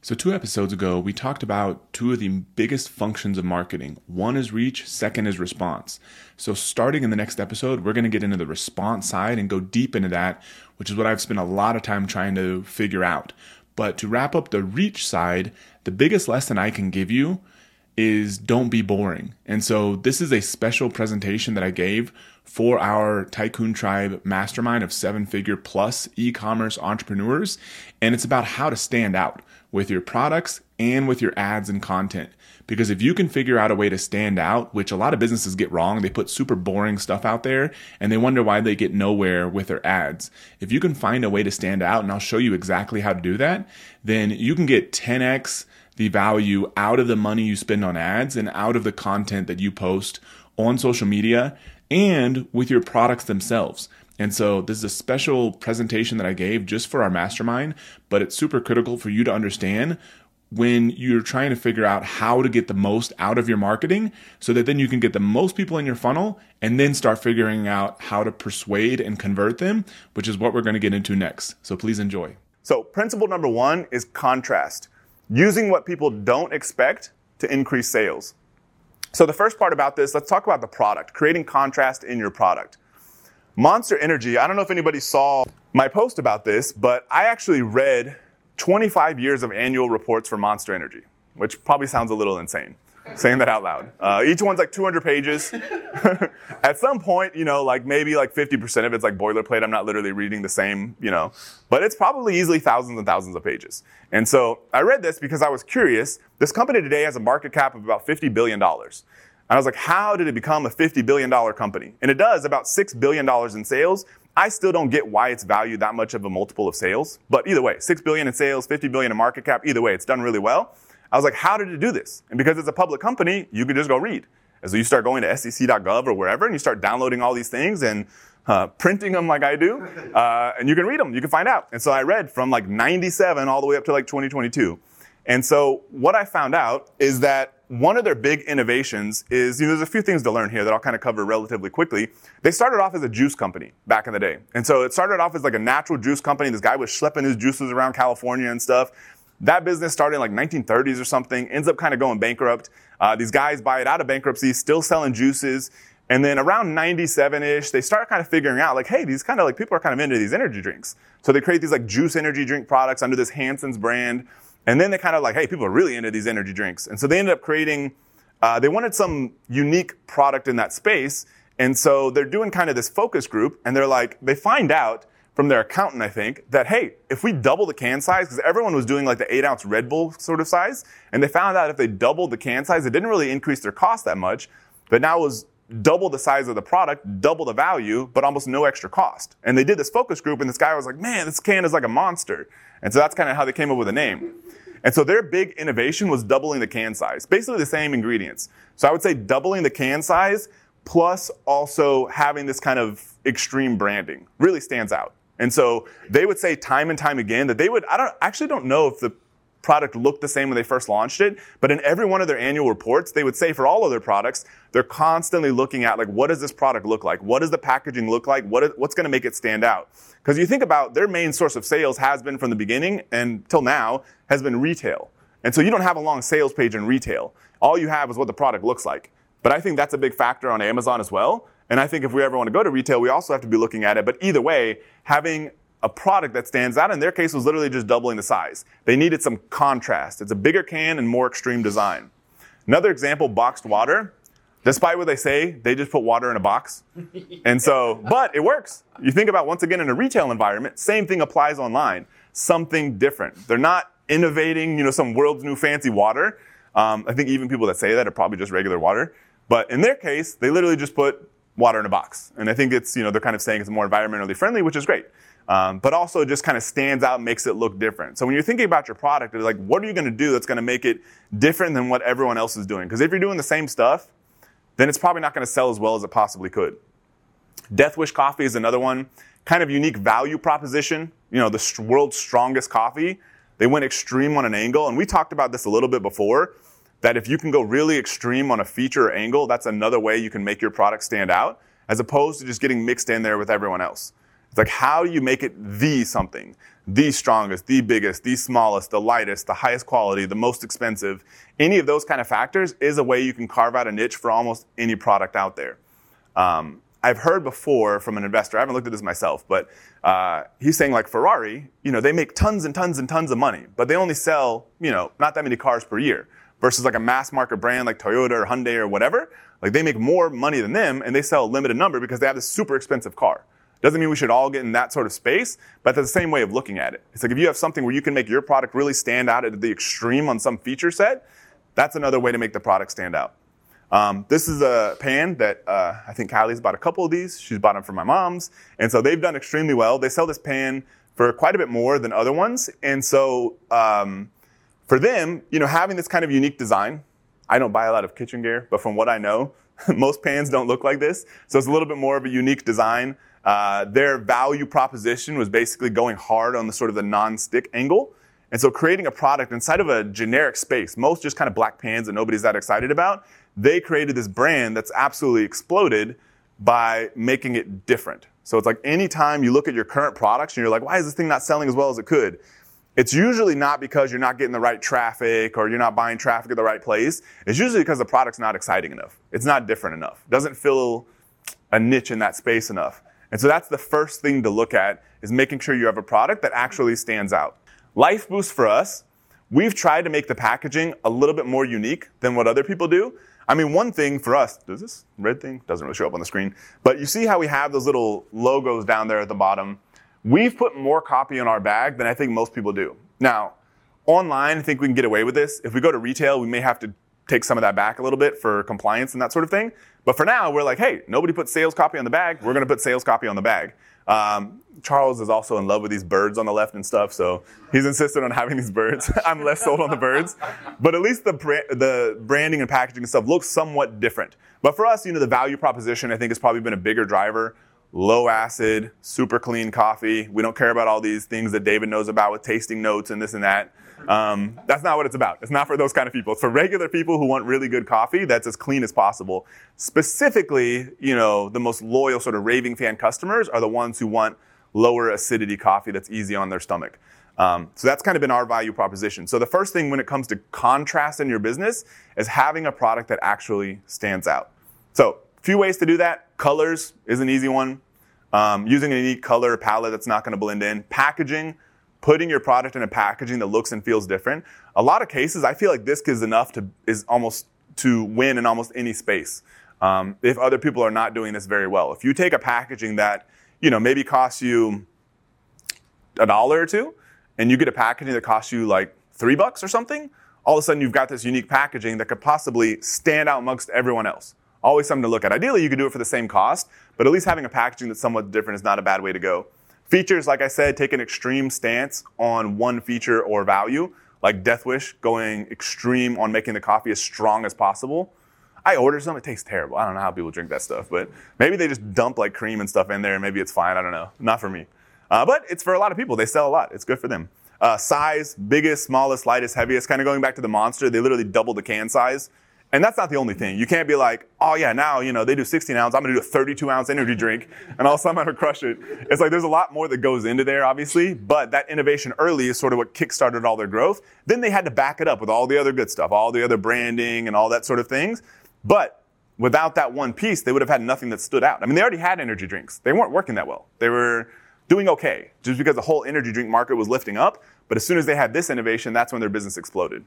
So, two episodes ago, we talked about two of the biggest functions of marketing. One is reach, second is response. So, starting in the next episode, we're going to get into the response side and go deep into that, which is what I've spent a lot of time trying to figure out. But to wrap up the reach side, the biggest lesson I can give you is don't be boring. And so, this is a special presentation that I gave for our Tycoon Tribe mastermind of seven figure plus e commerce entrepreneurs. And it's about how to stand out with your products and with your ads and content. Because if you can figure out a way to stand out, which a lot of businesses get wrong, they put super boring stuff out there and they wonder why they get nowhere with their ads. If you can find a way to stand out, and I'll show you exactly how to do that, then you can get 10x the value out of the money you spend on ads and out of the content that you post on social media and with your products themselves. And so this is a special presentation that I gave just for our mastermind, but it's super critical for you to understand when you're trying to figure out how to get the most out of your marketing so that then you can get the most people in your funnel and then start figuring out how to persuade and convert them, which is what we're going to get into next. So please enjoy. So, principle number one is contrast, using what people don't expect to increase sales. So, the first part about this, let's talk about the product, creating contrast in your product. Monster Energy, I don't know if anybody saw my post about this, but I actually read 25 years of annual reports for Monster Energy, which probably sounds a little insane saying that out loud. Uh, each one's like 200 pages. At some point, you know, like maybe like 50% of it's like boilerplate. I'm not literally reading the same, you know, but it's probably easily thousands and thousands of pages. And so I read this because I was curious. This company today has a market cap of about $50 billion. And I was like, how did it become a $50 billion company? And it does about $6 billion in sales. I still don't get why it's valued that much of a multiple of sales. But either way, 6 billion in sales, 50 billion in market cap, either way, it's done really well. I was like, how did it do this? And because it's a public company, you can just go read. And so you start going to sec.gov or wherever and you start downloading all these things and uh, printing them like I do, uh, and you can read them, you can find out. And so I read from like 97 all the way up to like 2022. And so what I found out is that one of their big innovations is, you know, there's a few things to learn here that I'll kind of cover relatively quickly. They started off as a juice company back in the day. And so it started off as like a natural juice company. This guy was schlepping his juices around California and stuff. That business started in like 1930s or something, ends up kind of going bankrupt. Uh, these guys buy it out of bankruptcy, still selling juices. And then around 97-ish, they start kind of figuring out like, hey, these kind of like people are kind of into these energy drinks. So they create these like juice energy drink products under this Hansen's brand. And then they kind of like, hey, people are really into these energy drinks. And so they ended up creating, uh, they wanted some unique product in that space. And so they're doing kind of this focus group and they're like, they find out from their accountant, I think, that hey, if we double the can size, because everyone was doing like the eight ounce Red Bull sort of size, and they found out if they doubled the can size, it didn't really increase their cost that much, but now it was double the size of the product, double the value, but almost no extra cost. And they did this focus group, and this guy was like, man, this can is like a monster. And so that's kind of how they came up with a name. And so their big innovation was doubling the can size, basically the same ingredients. So I would say doubling the can size plus also having this kind of extreme branding really stands out. And so they would say time and time again that they would, I don't, actually don't know if the product looked the same when they first launched it, but in every one of their annual reports, they would say for all of their products, they're constantly looking at like, what does this product look like? What does the packaging look like? What is, what's going to make it stand out? Because you think about their main source of sales has been from the beginning and till now has been retail. And so you don't have a long sales page in retail. All you have is what the product looks like. But I think that's a big factor on Amazon as well. And I think if we ever want to go to retail, we also have to be looking at it. But either way, having a product that stands out in their case was literally just doubling the size. They needed some contrast. It's a bigger can and more extreme design. Another example, boxed water. Despite what they say, they just put water in a box. And so, but it works. You think about once again in a retail environment, same thing applies online. Something different. They're not innovating, you know, some world's new fancy water. Um, I think even people that say that are probably just regular water. But in their case, they literally just put water in a box. And I think it's, you know, they're kind of saying it's more environmentally friendly, which is great. Um, but also just kind of stands out, makes it look different. So when you're thinking about your product, it's like, what are you going to do that's going to make it different than what everyone else is doing? Because if you're doing the same stuff, then it's probably not going to sell as well as it possibly could. Death Wish coffee is another one. Kind of unique value proposition. You know, the world's strongest coffee. They went extreme on an angle, and we talked about this a little bit before. That if you can go really extreme on a feature or angle, that's another way you can make your product stand out, as opposed to just getting mixed in there with everyone else. It's like, how do you make it the something? The strongest, the biggest, the smallest, the lightest, the highest quality, the most expensive. Any of those kind of factors is a way you can carve out a niche for almost any product out there. Um, I've heard before from an investor, I haven't looked at this myself, but uh, he's saying like Ferrari, you know, they make tons and tons and tons of money, but they only sell, you know, not that many cars per year versus like a mass market brand like Toyota or Hyundai or whatever. Like they make more money than them and they sell a limited number because they have this super expensive car. Doesn't mean we should all get in that sort of space, but that's the same way of looking at it. It's like if you have something where you can make your product really stand out at the extreme on some feature set, that's another way to make the product stand out. Um, this is a pan that uh, I think Kylie's bought a couple of these. She's bought them for my mom's. And so they've done extremely well. They sell this pan for quite a bit more than other ones. And so um, for them, you know, having this kind of unique design, I don't buy a lot of kitchen gear, but from what I know, most pans don't look like this. So it's a little bit more of a unique design. Uh, their value proposition was basically going hard on the sort of the non-stick angle. And so creating a product inside of a generic space, most just kind of black pans that nobody's that excited about, they created this brand that's absolutely exploded by making it different. So it's like anytime you look at your current products and you're like, why is this thing not selling as well as it could? It's usually not because you're not getting the right traffic or you're not buying traffic at the right place. It's usually because the product's not exciting enough. It's not different enough. It doesn't fill a niche in that space enough. And so that's the first thing to look at is making sure you have a product that actually stands out. Lifeboost for us, we've tried to make the packaging a little bit more unique than what other people do. I mean, one thing for us, does this red thing? Doesn't really show up on the screen. But you see how we have those little logos down there at the bottom? We've put more copy in our bag than I think most people do. Now, online, I think we can get away with this. If we go to retail, we may have to take some of that back a little bit for compliance and that sort of thing. But for now, we're like, hey, nobody put sales copy on the bag. We're going to put sales copy on the bag. Um, Charles is also in love with these birds on the left and stuff, so he's insistent on having these birds. I'm less sold on the birds, but at least the the branding and packaging and stuff looks somewhat different. But for us, you know, the value proposition I think has probably been a bigger driver. Low acid, super clean coffee. We don't care about all these things that David knows about with tasting notes and this and that. Um, that's not what it's about. It's not for those kind of people. It's for regular people who want really good coffee that's as clean as possible. Specifically, you know, the most loyal sort of raving fan customers are the ones who want lower acidity coffee that's easy on their stomach. Um, so that's kind of been our value proposition. So the first thing when it comes to contrast in your business is having a product that actually stands out. So a few ways to do that. Colors is an easy one. Um, using a unique color palette that's not going to blend in. Packaging, putting your product in a packaging that looks and feels different. A lot of cases, I feel like this is enough to is almost to win in almost any space. Um, if other people are not doing this very well, if you take a packaging that you know, maybe costs you a dollar or two, and you get a packaging that costs you like three bucks or something, all of a sudden you've got this unique packaging that could possibly stand out amongst everyone else. Always something to look at. Ideally, you could do it for the same cost, but at least having a packaging that's somewhat different is not a bad way to go. Features, like I said, take an extreme stance on one feature or value, like Death Wish going extreme on making the coffee as strong as possible. I ordered some. It tastes terrible. I don't know how people drink that stuff, but maybe they just dump like cream and stuff in there, and maybe it's fine. I don't know. Not for me. Uh, but it's for a lot of people. They sell a lot. It's good for them. Uh, size, biggest, smallest, lightest, heaviest. Kind of going back to the monster. They literally double the can size. And that's not the only thing. You can't be like, oh yeah, now you know they do 16 ounce. I'm gonna do a 32 ounce energy drink, and all of a sudden I'm gonna crush it. It's like there's a lot more that goes into there, obviously. But that innovation early is sort of what kickstarted all their growth. Then they had to back it up with all the other good stuff, all the other branding and all that sort of things. But without that one piece, they would have had nothing that stood out. I mean, they already had energy drinks. They weren't working that well. They were doing okay just because the whole energy drink market was lifting up. But as soon as they had this innovation, that's when their business exploded.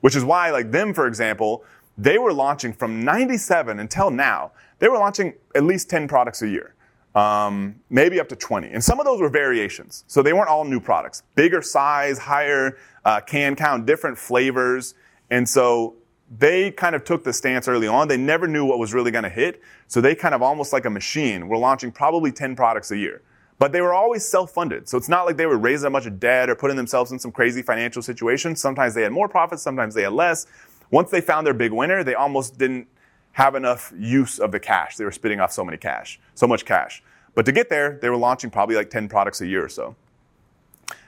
Which is why, like them, for example, they were launching from 97 until now, they were launching at least 10 products a year. Um, maybe up to 20. And some of those were variations. So they weren't all new products. Bigger size, higher uh, can count, different flavors. And so they kind of took the stance early on. They never knew what was really going to hit. So they kind of almost like a machine were launching probably 10 products a year. But they were always self-funded. So it's not like they were raising a bunch of debt or putting themselves in some crazy financial situation. Sometimes they had more profits, sometimes they had less. Once they found their big winner, they almost didn't have enough use of the cash. They were spitting off so many cash, so much cash. But to get there, they were launching probably like 10 products a year or so.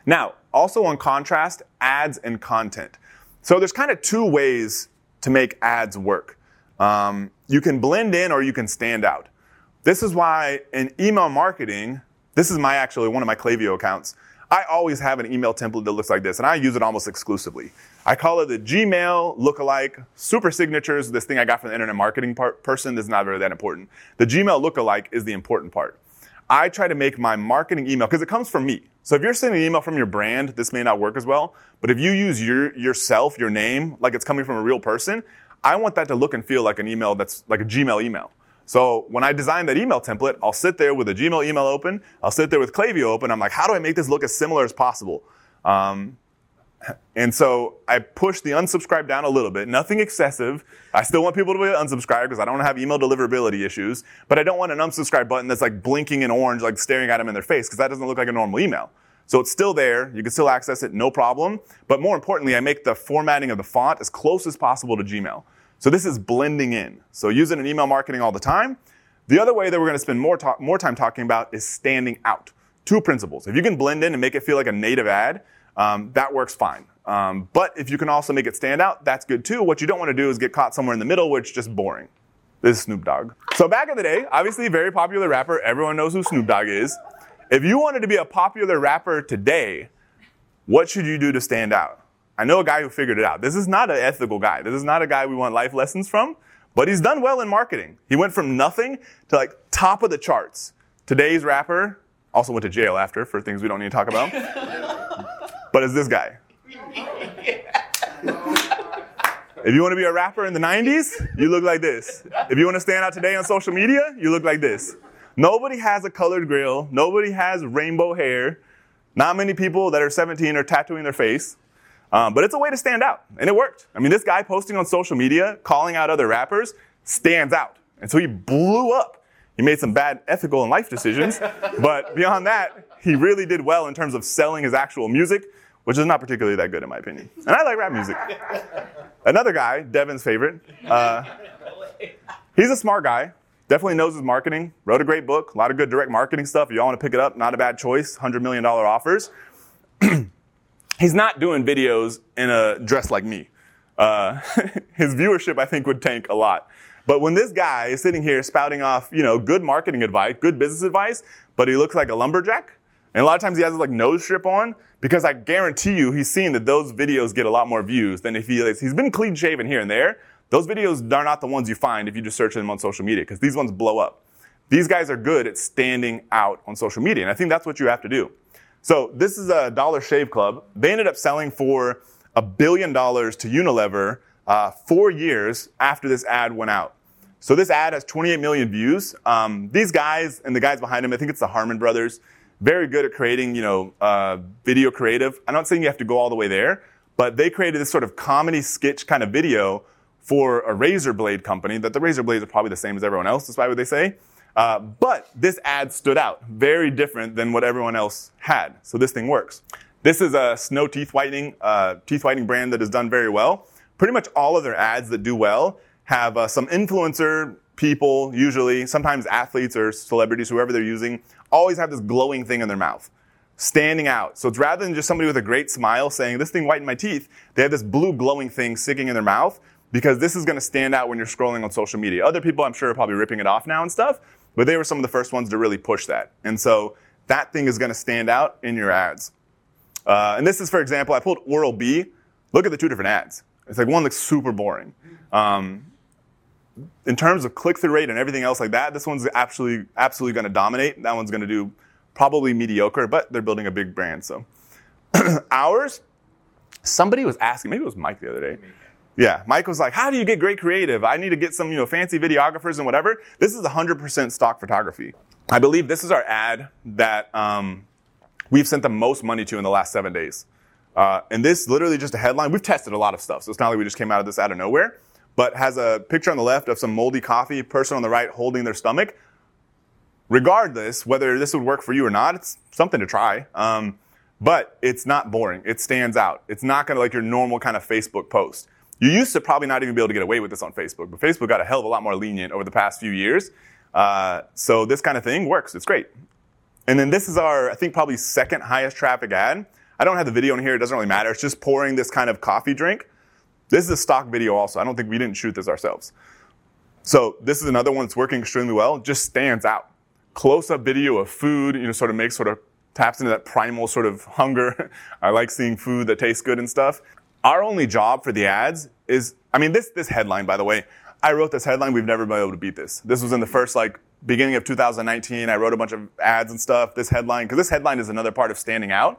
Now, also on contrast, ads and content. So there's kind of two ways to make ads work. Um, you can blend in or you can stand out. This is why in email marketing, This is my actually one of my Klaviyo accounts. I always have an email template that looks like this, and I use it almost exclusively. I call it the Gmail lookalike super signatures. This thing I got from the internet marketing part, person is not really that important. The Gmail lookalike is the important part. I try to make my marketing email because it comes from me. So if you're sending an email from your brand, this may not work as well. But if you use your yourself, your name, like it's coming from a real person, I want that to look and feel like an email that's like a Gmail email. So when I design that email template, I'll sit there with a Gmail email open. I'll sit there with Klaviyo open. I'm like, how do I make this look as similar as possible? Um, and so I push the unsubscribe down a little bit, nothing excessive. I still want people to be unsubscribed because I don't have email deliverability issues, but I don't want an unsubscribe button that's like blinking in orange, like staring at them in their face, because that doesn't look like a normal email. So it's still there. You can still access it, no problem. But more importantly, I make the formatting of the font as close as possible to Gmail. So this is blending in. So it in email marketing all the time. The other way that we're going to spend more, ta- more time talking about is standing out. Two principles. If you can blend in and make it feel like a native ad, um, that works fine. Um, but if you can also make it stand out, that's good too. What you don't want to do is get caught somewhere in the middle, which is just boring. This is Snoop Dogg. So back in the day, obviously very popular rapper. Everyone knows who Snoop Dogg is. If you wanted to be a popular rapper today, what should you do to stand out? I know a guy who figured it out. This is not an ethical guy. This is not a guy we want life lessons from, but he's done well in marketing. He went from nothing to like top of the charts. Today's rapper also went to jail after for things we don't need to talk about. but it's this guy. If you want to be a rapper in the 90s, you look like this. If you want to stand out today on social media, you look like this. Nobody has a colored grill. Nobody has rainbow hair. Not many people that are 17 are tattooing their face. Um, but it's a way to stand out, and it worked. I mean, this guy posting on social media, calling out other rappers, stands out. And so he blew up. He made some bad ethical and life decisions, but beyond that, he really did well in terms of selling his actual music, which is not particularly that good in my opinion. And I like rap music. Another guy, Devin's favorite, uh, he's a smart guy. Definitely knows his marketing. Wrote a great book, a lot of good direct marketing stuff. If y'all want to pick it up, not a bad choice. $100 million offers. he's not doing videos in a dress like me. Uh, his viewership, I think, would tank a lot. But when this guy is sitting here spouting off, you know, good marketing advice, good business advice, but he looks like a lumberjack, and a lot of times he has his like nose strip on, because I guarantee you he's seen that those videos get a lot more views than if he is. he's been clean shaven here and there. Those videos are not the ones you find if you just search them on social media, because these ones blow up. These guys are good at standing out on social media, and I think that's what you have to do. So this is a Dollar Shave Club. They ended up selling for a billion dollars to Unilever uh, four years after this ad went out. So this ad has 28 million views. Um, these guys and the guys behind them, I think it's the Harmon brothers, very good at creating, you know, uh, video creative. I'm not saying you have to go all the way there, but they created this sort of comedy sketch kind of video for a razor blade company that the razor blades are probably the same as everyone else, despite what they say. Uh, but this ad stood out, very different than what everyone else had. So this thing works. This is a Snow Teeth Whitening, uh, teeth whitening brand that has done very well. Pretty much all of their ads that do well have uh, some influencer people, usually, sometimes athletes or celebrities, whoever they're using, always have this glowing thing in their mouth, standing out. So it's rather than just somebody with a great smile saying, this thing whitened my teeth, they have this blue glowing thing sticking in their mouth because this is going to stand out when you're scrolling on social media. Other people, I'm sure, are probably ripping it off now and stuff, but they were some of the first ones to really push that. And so that thing is going to stand out in your ads. Uh, and this is, for example, I pulled Oral B. Look at the two different ads. It's like one looks super boring. Um, in terms of click-through rate and everything else like that, this one's absolutely absolutely going to dominate. That one's going to do probably mediocre, but they're building a big brand. So ours, somebody was asking, maybe it was Mike the other day. Yeah, Mike was like, "How do you get great creative? I need to get some, you know, fancy videographers and whatever." This is 100% stock photography. I believe this is our ad that um, we've sent the most money to in the last seven days. Uh, and this literally just a headline. We've tested a lot of stuff, so it's not like we just came out of this out of nowhere. But has a picture on the left of some moldy coffee, person on the right holding their stomach. Regardless, whether this would work for you or not, it's something to try. Um, but it's not boring. It stands out. It's not going to like your normal kind of Facebook post. You used to probably not even be able to get away with this on Facebook, but Facebook got a hell of a lot more lenient over the past few years. Uh, so this kind of thing works. It's great. And then this is our, I think, probably second highest traffic ad. I don't have the video in here. It doesn't really matter. It's just pouring this kind of coffee drink. This is a stock video also. I don't think we didn't shoot this ourselves. So this is another one that's working extremely well. Just stands out. close-up video of food, you know, sort of makes sort of taps into that primal sort of hunger. I like seeing food that tastes good and stuff. Our only job for the ads is, I mean, this this headline, by the way, I wrote this headline. We've never been able to beat this. This was in the first like beginning of 2019. I wrote a bunch of ads and stuff. This headline, because this headline is another part of standing out.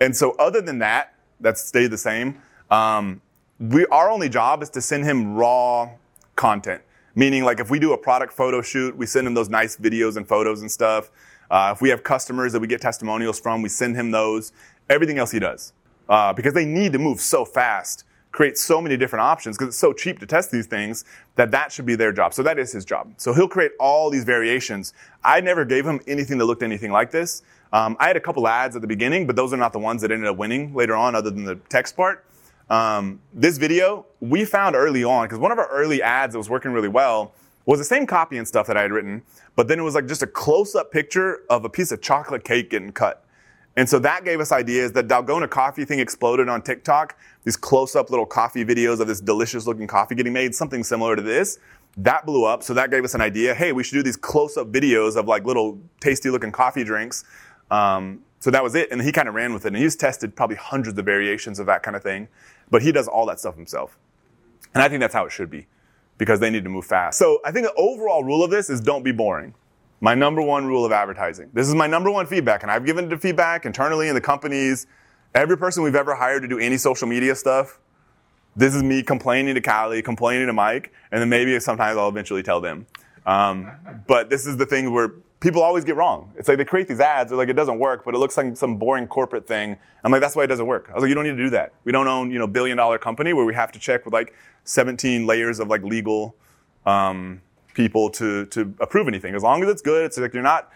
And so, other than that, that's stayed the same. Um, we our only job is to send him raw content. Meaning, like if we do a product photo shoot, we send him those nice videos and photos and stuff. Uh, if we have customers that we get testimonials from, we send him those. Everything else he does, uh, because they need to move so fast, create so many different options because it's so cheap to test these things that that should be their job. So that is his job. So he'll create all these variations. I never gave him anything that looked anything like this. Um, I had a couple ads at the beginning, but those are not the ones that ended up winning later on, other than the text part. Um, this video we found early on because one of our early ads that was working really well was the same copy and stuff that I had written, but then it was like just a close-up picture of a piece of chocolate cake getting cut. And so that gave us ideas. That Dalgona coffee thing exploded on TikTok. These close-up little coffee videos of this delicious-looking coffee getting made, something similar to this. That blew up. So that gave us an idea. Hey, we should do these close-up videos of like little tasty-looking coffee drinks. Um, so that was it. And he kind of ran with it. And he's tested probably hundreds of variations of that kind of thing. But he does all that stuff himself. And I think that's how it should be because they need to move fast. So I think the overall rule of this is don't be boring. My number one rule of advertising. This is my number one feedback, and I've given it feedback internally in the companies. Every person we've ever hired to do any social media stuff, this is me complaining to Callie, complaining to Mike, and then maybe sometimes I'll eventually tell them. Um, but this is the thing where people always get wrong. It's like they create these ads, they're like, it doesn't work, but it looks like some boring corporate thing. I'm like, that's why it doesn't work. I was like, you don't need to do that. We don't own, you know, billion dollar company where we have to check with like 17 layers of like legal um, people to to approve anything. As long as it's good, it's like you're not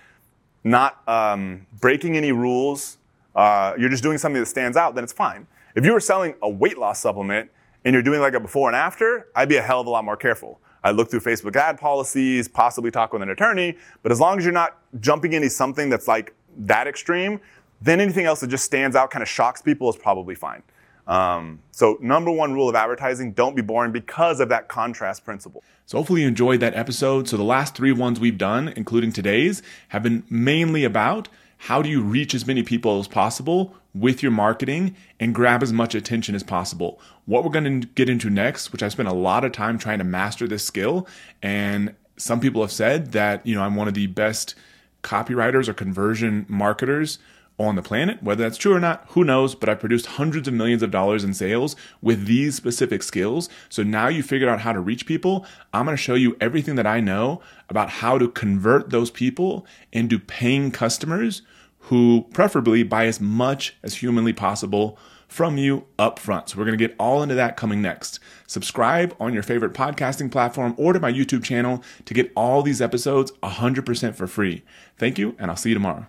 not um, breaking any rules. Uh, you're just doing something that stands out, then it's fine. If you were selling a weight loss supplement and you're doing like a before and after, I'd be a hell of a lot more careful. I'd look through Facebook ad policies, possibly talk with an attorney. But as long as you're not jumping into something that's like that extreme, then anything else that just stands out, kind of shocks people, is probably fine. Um, so, number one rule of advertising don't be boring because of that contrast principle. So, hopefully, you enjoyed that episode. So, the last three ones we've done, including today's, have been mainly about how do you reach as many people as possible with your marketing and grab as much attention as possible. What we're going to get into next, which I spent a lot of time trying to master this skill, and some people have said that, you know, I'm one of the best copywriters or conversion marketers on the planet. Whether that's true or not, who knows? But I've produced hundreds of millions of dollars in sales with these specific skills. So now you figured out how to reach people. I'm going to show you everything that I know about how to convert those people into paying customers who preferably buy as much as humanly possible from you up front. So we're going to get all into that coming next. Subscribe on your favorite podcasting platform or to my YouTube channel to get all these episodes 100% for free. Thank you, and I'll see you tomorrow.